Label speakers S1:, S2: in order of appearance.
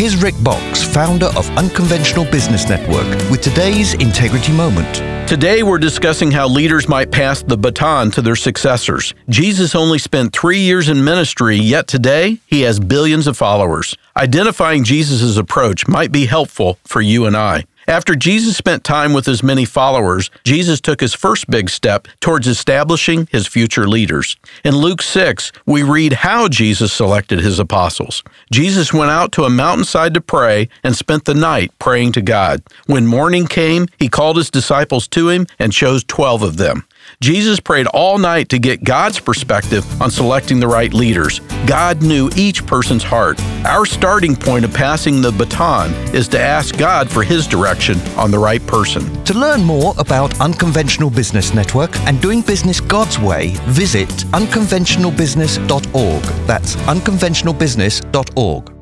S1: Here's Rick Boxx, founder of Unconventional Business Network, with today's Integrity Moment.
S2: Today, we're discussing how leaders might pass the baton to their successors. Jesus only spent three years in ministry, yet today, he has billions of followers. Identifying Jesus' approach might be helpful for you and I. After Jesus spent time with his many followers, Jesus took his first big step towards establishing his future leaders. In Luke 6, we read how Jesus selected his apostles. Jesus went out to a mountainside to pray and spent the night praying to God. When morning came, he called his disciples to him and chose 12 of them. Jesus prayed all night to get God's perspective on selecting the right leaders. God knew each person's heart. Our starting point of passing the baton is to ask God for His direction on the right person.
S1: To learn more about Unconventional Business Network and doing business God's way, visit unconventionalbusiness.org. That's unconventionalbusiness.org.